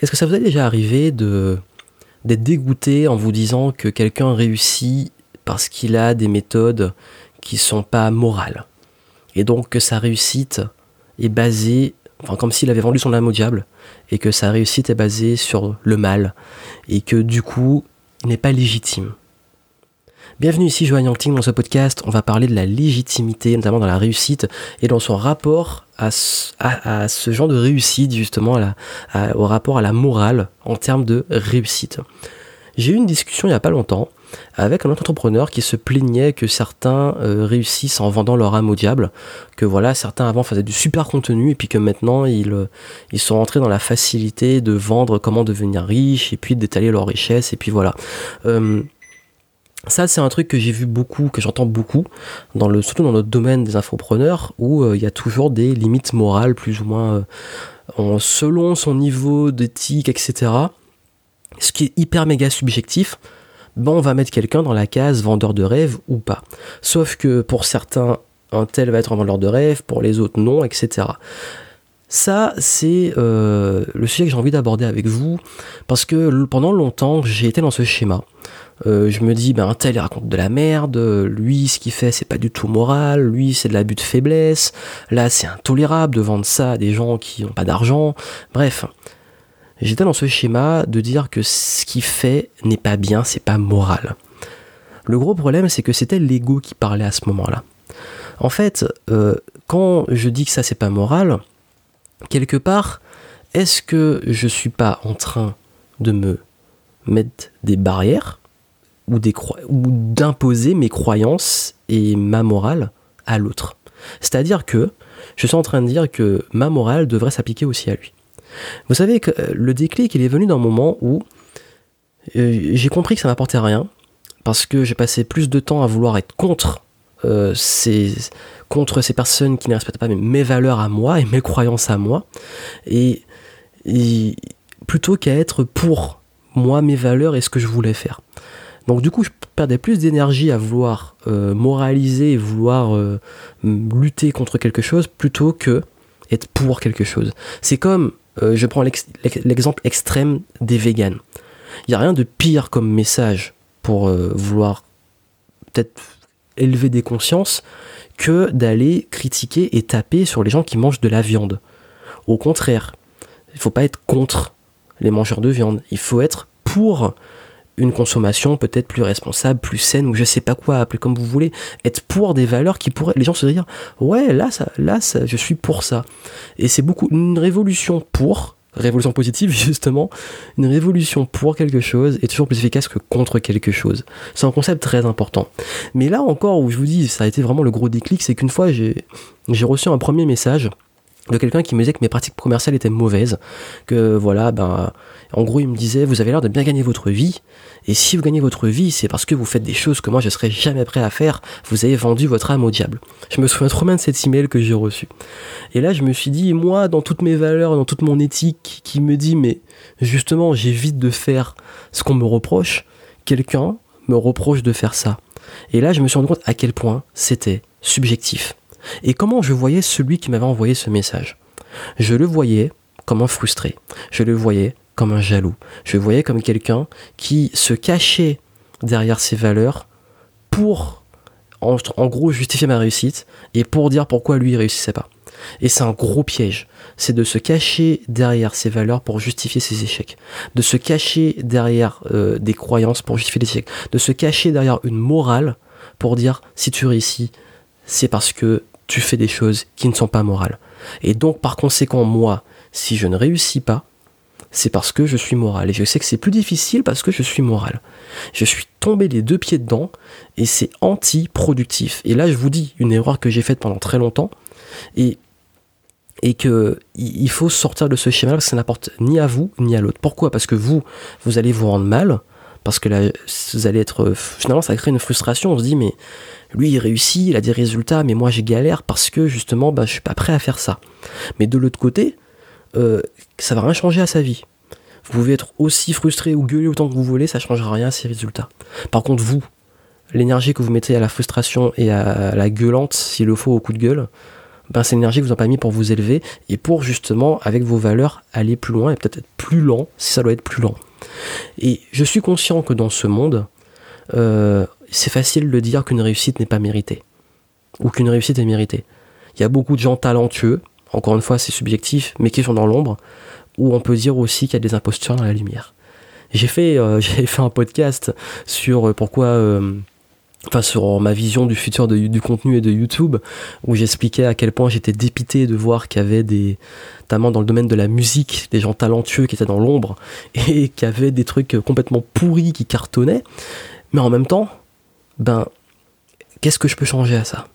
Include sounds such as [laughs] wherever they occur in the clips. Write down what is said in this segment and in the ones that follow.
Est-ce que ça vous est déjà arrivé de d'être dégoûté en vous disant que quelqu'un réussit parce qu'il a des méthodes qui sont pas morales? Et donc que sa réussite est basée, enfin comme s'il avait vendu son âme au diable et que sa réussite est basée sur le mal et que du coup il n'est pas légitime. Bienvenue ici Joanne Yangting dans ce podcast, on va parler de la légitimité, notamment dans la réussite et dans son rapport à ce, genre de réussite justement, au rapport à la morale en termes de réussite. J'ai eu une discussion il n'y a pas longtemps avec un autre entrepreneur qui se plaignait que certains euh, réussissent en vendant leur âme au diable, que voilà, certains avant faisaient du super contenu et puis que maintenant ils, euh, ils sont rentrés dans la facilité de vendre comment devenir riche et puis d'étaler leur richesse et puis voilà. Euh, ça, c'est un truc que j'ai vu beaucoup, que j'entends beaucoup, surtout dans notre domaine des infopreneurs, où euh, il y a toujours des limites morales, plus ou moins, euh, selon son niveau d'éthique, etc. Ce qui est hyper méga subjectif, bon, on va mettre quelqu'un dans la case vendeur de rêve ou pas. Sauf que pour certains, un tel va être un vendeur de rêve, pour les autres non, etc. Ça, c'est euh, le sujet que j'ai envie d'aborder avec vous, parce que pendant longtemps, j'ai été dans ce schéma. Euh, je me dis, ben, tel, il raconte de la merde, lui, ce qu'il fait, c'est pas du tout moral, lui, c'est de l'abus de faiblesse, là, c'est intolérable de vendre ça à des gens qui n'ont pas d'argent. Bref, j'étais dans ce schéma de dire que ce qu'il fait n'est pas bien, c'est pas moral. Le gros problème, c'est que c'était l'ego qui parlait à ce moment-là. En fait, euh, quand je dis que ça, c'est pas moral, quelque part, est-ce que je suis pas en train de me mettre des barrières? Ou, d'imposer mes croyances et ma morale à l'autre. C'est-à-dire que je suis en train de dire que ma morale devrait s'appliquer aussi à lui. Vous savez que euh, le déclic, il est venu dans un moment où euh, j'ai compris que ça m'apportait rien, parce que j'ai passé plus de temps à vouloir être contre euh, ces, contre ces personnes qui ne respectent pas mes, valeurs à moi et mes croyances à moi, et plutôt qu'à être pour moi, mes valeurs et ce que je voulais faire. Donc du coup, je perdais plus d'énergie à vouloir euh, moraliser et vouloir euh, lutter contre quelque chose plutôt que être pour quelque chose. C'est comme, euh, je prends l'exemple extrême des véganes. Il n'y a rien de pire comme message pour vouloir peut-être élever des consciences que d'aller critiquer et taper sur les gens qui mangent de la viande. Au contraire, il ne faut pas être contre les mangeurs de viande, il faut être pour une consommation peut-être plus responsable, plus saine, ou je sais pas quoi, appeler comme vous voulez, être pour des valeurs qui pourraient, les gens se dire, ouais, là, ça, là, ça, je suis pour ça. Et c'est beaucoup, une révolution pour, révolution positive [laughs] justement, une révolution pour quelque chose est toujours plus efficace que contre quelque chose. C'est un concept très important. Mais là encore, où je vous dis, ça a été vraiment le gros déclic, c'est qu'une fois, j'ai reçu un premier message de quelqu'un qui me disait que mes pratiques commerciales étaient mauvaises, que voilà, ben, en gros, il me disait, vous avez l'air de bien gagner votre vie, et si vous gagnez votre vie, c'est parce que vous faites des choses que moi je serais jamais prêt à faire, vous avez vendu votre âme au diable. Je me souviens trop bien de cet email que j'ai reçu. Et là, je me suis dit, moi, dans toutes mes valeurs, dans toute mon éthique, qui me dit, mais justement, j'évite de faire ce qu'on me reproche, quelqu'un me reproche de faire ça. Et là, je me suis rendu compte à quel point c'était subjectif et comment je voyais celui qui m'avait envoyé ce message? Je le voyais comme un frustré. Je le voyais comme un jaloux. Je le voyais comme quelqu'un qui se cachait derrière ses valeurs pour, en, gros, justifier ma réussite et pour dire pourquoi lui, il réussissait pas. Et c'est un gros piège. C'est de se cacher derrière ses valeurs pour justifier ses échecs. De se cacher derrière euh, des croyances pour justifier des échecs. De se cacher derrière une morale pour dire si tu réussis, c'est parce que tu fais des choses qui ne sont pas morales. Et donc, par conséquent, moi, si je ne réussis pas, c'est parce que je suis moral. Et je sais que c'est plus difficile parce que je suis moral. Je suis tombé les deux pieds dedans et c'est anti-productif. Et là, je vous dis une erreur que j'ai faite pendant très longtemps et, et que il faut sortir de ce schéma parce que ça n'apporte ni à vous ni à l'autre. Pourquoi? Parce que vous, vous allez vous rendre mal parce que là, vous allez être. Finalement, ça crée une frustration. On se dit, mais lui, il réussit, il a des résultats, mais moi, j'ai galère parce que justement, bah, je suis pas prêt à faire ça. Mais de l'autre côté, euh, ça va rien changer à sa vie. Vous pouvez être aussi frustré ou gueuler autant que vous voulez, ça changera rien à ses résultats. Par contre, vous, l'énergie que vous mettez à la frustration et à la gueulante, s'il le faut, au coup de gueule, ben cette énergie vous a pas mis pour vous élever et pour justement, avec vos valeurs, aller plus loin et peut-être être plus lent si ça doit être plus lent. Et je suis conscient que dans ce monde, euh, c'est facile de dire qu'une réussite n'est pas méritée ou qu'une réussite est méritée. Il y a beaucoup de gens talentueux, encore une fois c'est subjectif, mais qui sont dans l'ombre, ou on peut dire aussi qu'il y a des imposteurs dans la lumière. J'ai fait, euh, [laughs] fait un podcast sur euh, pourquoi, euh, enfin sur ma vision du futur du contenu et de YouTube, où j'expliquais à quel point j'étais dépité de voir qu'il y avait des, notamment dans le domaine de la musique, des gens talentueux qui étaient dans l'ombre [laughs] et qui avaient des trucs complètement pourris qui cartonnaient. Mais en même temps, ben, qu'est-ce que je peux changer à ça?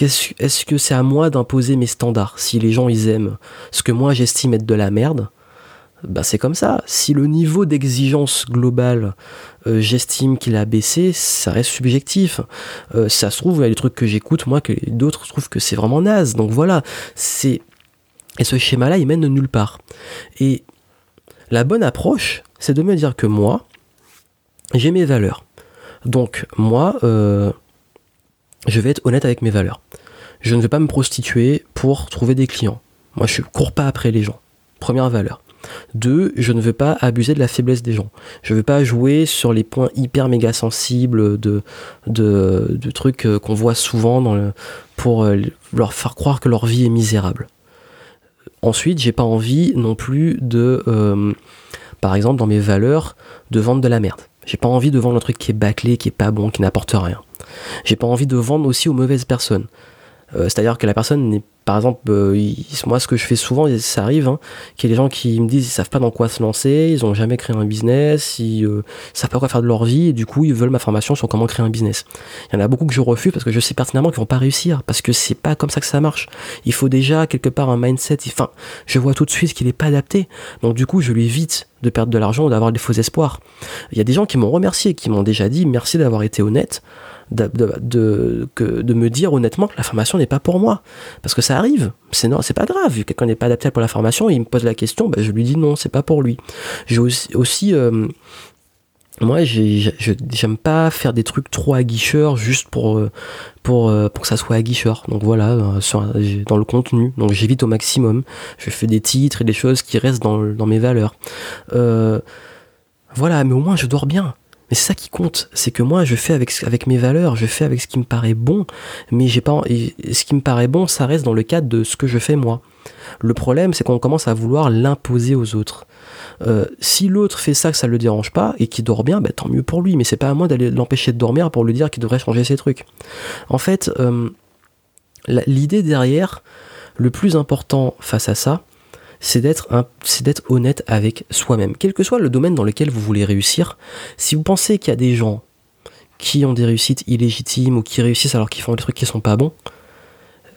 Est-ce que c'est à moi d'imposer mes standards? Si les gens ils aiment ce que moi j'estime être de la merde, bah c'est comme ça. Si le niveau d'exigence globale, euh, j'estime qu'il a baissé, ça reste subjectif. Euh, ça se trouve, il y a des trucs que j'écoute, moi, que d'autres trouvent que c'est vraiment naze. Donc voilà, c'est... Et ce schéma-là, il mène de nulle part. Et la bonne approche, c'est de me dire que moi, j'ai mes valeurs. Donc moi, euh, je vais être honnête avec mes valeurs. Je ne vais pas me prostituer pour trouver des clients. Moi, je ne cours pas après les gens. Première valeur. Deux, je ne veux pas abuser de la faiblesse des gens. Je ne veux pas jouer sur les points hyper méga sensibles de, de, trucs euh, qu'on voit souvent pour euh, leur faire croire que leur vie est misérable. Ensuite, j'ai pas envie non plus de, par exemple, dans mes valeurs, de vendre de la merde. J'ai pas envie de vendre un truc qui est bâclé, qui est pas bon, qui n'apporte rien. J'ai pas envie de vendre aussi aux mauvaises personnes. C'est-à-dire que la personne n'est par exemple, euh, moi, ce que je fais souvent, ça arrive, hein, qu'il y a des gens qui me disent ils savent pas dans quoi se lancer, ils ont jamais créé un business, ils euh, savent pas quoi faire de leur vie, et du coup, ils veulent ma formation sur comment créer un business. Il y en a beaucoup que je refuse parce que je sais pertinemment qu'ils vont pas réussir, parce que c'est pas comme ça que ça marche. Il faut déjà quelque part un mindset. Enfin, je vois tout de suite qu'il est pas adapté. Donc du coup, je lui évite de perdre de l'argent ou d'avoir des faux espoirs. Il y a des gens qui m'ont remercié, qui m'ont déjà dit merci d'avoir été honnête de, de, de, me dire honnêtement que la formation n'est pas pour moi. Parce que ça arrive, c'est non, c'est pas grave. Vu quelqu'un n'est pas adapté pour la formation, il me pose la question, bah, je lui dis non, c'est pas pour lui. J'ai aussi, euh, moi, j'aime pas faire des trucs trop aguicheurs juste pour, euh, pour, euh, pour que ça soit aguicheur. Donc voilà, dans le contenu. Donc j'évite au maximum. Je fais des titres et des choses qui restent dans, dans mes valeurs. voilà, mais au moins je dors bien. Mais c'est ça qui compte, c'est que moi je fais avec, mes valeurs, je fais avec ce qui me paraît bon, mais j'ai pas ce qui me paraît bon, ça reste dans le cadre de ce que je fais moi. Le problème, c'est qu'on commence à vouloir l'imposer aux autres. Euh, si l'autre fait ça que ça le dérange pas et qu'il dort bien, bah, tant mieux pour lui. Mais c'est pas à moi d'aller l'empêcher de dormir pour lui dire qu'il devrait changer ses trucs. En fait, euh, l'idée derrière, le plus important face à ça, c'est d'être honnête avec soi-même. Quel que soit le domaine dans lequel vous voulez réussir, si vous pensez qu'il y a des gens qui ont des réussites illégitimes ou qui réussissent alors qu'ils font des trucs qui sont pas bons,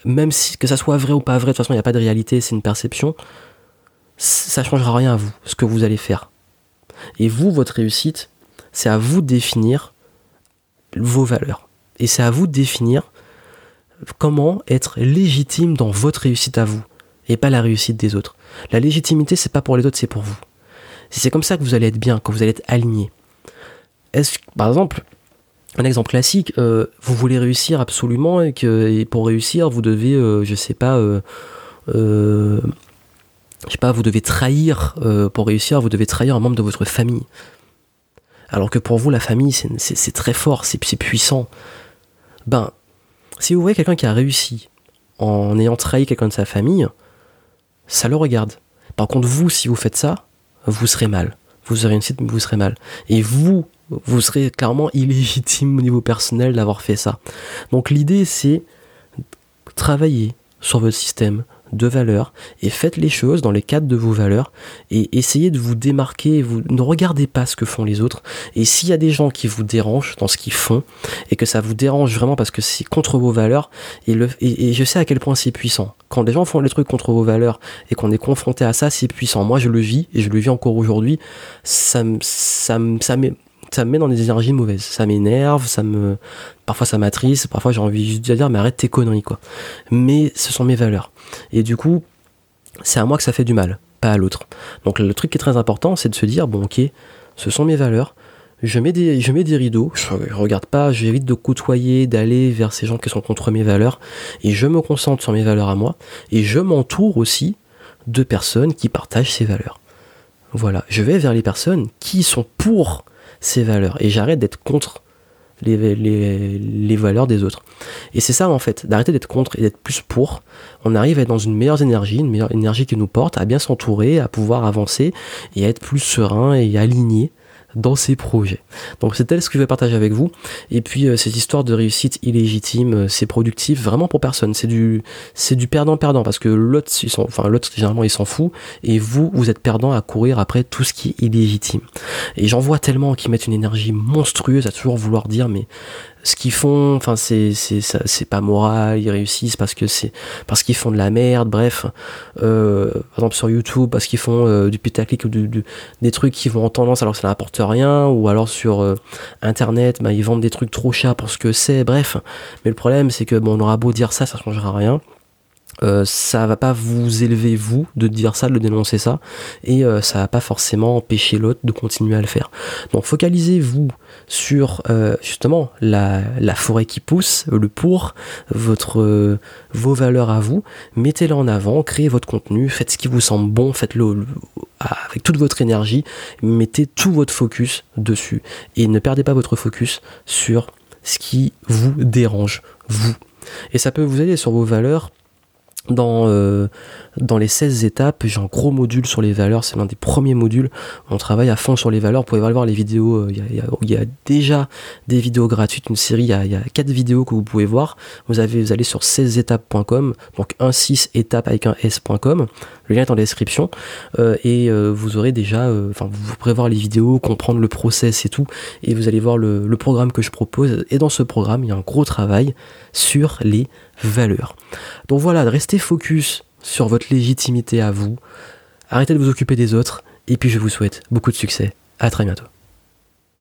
même si que ça soit vrai ou pas vrai, de toute façon il n'y a pas de réalité, c'est une perception, ça changera rien à vous, ce que vous allez faire. Et vous, votre réussite, c'est à vous de définir vos valeurs. Et c'est à vous de définir comment être légitime dans votre réussite à vous et pas la réussite des autres. La légitimité, c'est pas pour les autres, c'est pour vous. C'est comme ça que vous allez être bien, quand vous allez être aligné. Est-ce, par exemple, un exemple classique, euh, vous voulez réussir absolument et que pour réussir, vous devez, euh, je sais pas, euh, je sais pas, vous devez trahir pour réussir, vous devez trahir un membre de votre famille. Alors que pour vous, la famille, c'est très fort, c'est puissant. Ben, si vous voyez quelqu'un qui a réussi en ayant trahi quelqu'un de sa famille, ça le regarde. Par contre, vous, si vous faites ça, vous serez mal. Vous aurez une site, vous serez mal. Et vous, vous serez clairement [laughs] illégitime au niveau personnel d'avoir fait ça. Donc l'idée, c'est travailler sur votre système, de valeurs et faites les choses dans les cadres de vos valeurs et essayez de vous démarquer, vous ne regardez pas ce que font les autres et s'il y a des gens qui vous dérangent dans ce qu'ils font et que ça vous dérange vraiment parce que c'est contre vos valeurs et, le, et, je sais à quel point c'est puissant. Quand des gens font les trucs contre vos valeurs et qu'on est confronté à ça, c'est puissant. Moi je le vis et je le vis encore aujourd'hui. Ça, ça, ça, ça me met dans des énergies mauvaises. Ça m'énerve, ça me, parfois ça m'attriste, parfois j'ai envie juste de dire, mais arrête tes conneries, quoi. Mais ce sont mes valeurs. Et du coup, c'est à moi que ça fait du mal, pas à l'autre. Donc le truc qui est très important, c'est de se dire, bon, ok, ce sont mes valeurs, je mets des, je mets des rideaux, je regarde pas, j'évite de côtoyer, d'aller vers ces gens qui sont contre mes valeurs, et je me concentre sur mes valeurs à moi, et je m'entoure aussi de personnes qui partagent ces valeurs. Voilà, je vais vers les personnes qui sont pour ces valeurs, et j'arrête d'être contre les, les, valeurs des autres. Et c'est ça en fait, d'arrêter d'être contre et d'être plus pour. On arrive à être dans une meilleure énergie, une meilleure énergie qui nous porte, à bien s'entourer, à pouvoir avancer et à être plus serein et aligné dans ses projets. Donc c'est tel ce que je vais partager avec vous. Et puis euh, cette histoire de réussite illégitime, euh, c'est productif vraiment pour personne. C'est du c'est du perdant perdant parce que l'autre enfin l'autre généralement il s'en fout et vous vous êtes perdant à courir après tout ce qui est illégitime. Et j'en vois tellement qui mettent une énergie monstrueuse à toujours vouloir dire mais ce qu'ils font, enfin c'est c'est pas moral, ils réussissent parce que c'est parce qu'ils font de la merde, bref. Euh, par exemple sur YouTube parce qu'ils font euh, du putaclic ou du, des trucs qui vont en tendance alors que ça n'apporte rien, ou alors sur euh, internet, bah, ils vendent des trucs trop chers pour ce que c'est, bref. Mais le problème c'est que bon on aura beau dire ça, ça changera rien. Euh, ça va pas vous élever vous de dire ça, de dénoncer ça, et euh, ça va pas forcément empêcher l'autre de continuer à le faire. Donc focalisez-vous sur euh, justement la, forêt qui pousse, le pour, votre, vos valeurs à vous, mettez-les en avant, créez votre contenu, faites ce qui vous semble bon, faites-le avec toute votre énergie, mettez tout votre focus dessus, et ne perdez pas votre focus sur ce qui vous dérange, vous. Et ça peut vous aider sur vos valeurs dans, euh, dans les 16 étapes, j'ai un gros module sur les valeurs, c'est l'un des premiers modules. On travaille à fond sur les valeurs. Vous pouvez aller voir les vidéos, euh, il y, a, déjà des vidéos gratuites, une série, il y a, il y a 4 vidéos que vous pouvez voir. Vous, avez, vous allez sur 16étapes.com, donc 16 étapes avec un s.com, le lien est la description, euh, et vous aurez déjà, enfin vous pourrez voir les vidéos, comprendre le process et tout, et vous allez voir le, le programme que je propose. Et dans ce programme, il y a un gros travail sur les valeurs. Donc voilà, restez focus sur votre légitimité à vous. Arrêtez de vous occuper des autres. Et puis je vous souhaite beaucoup de succès. À très bientôt.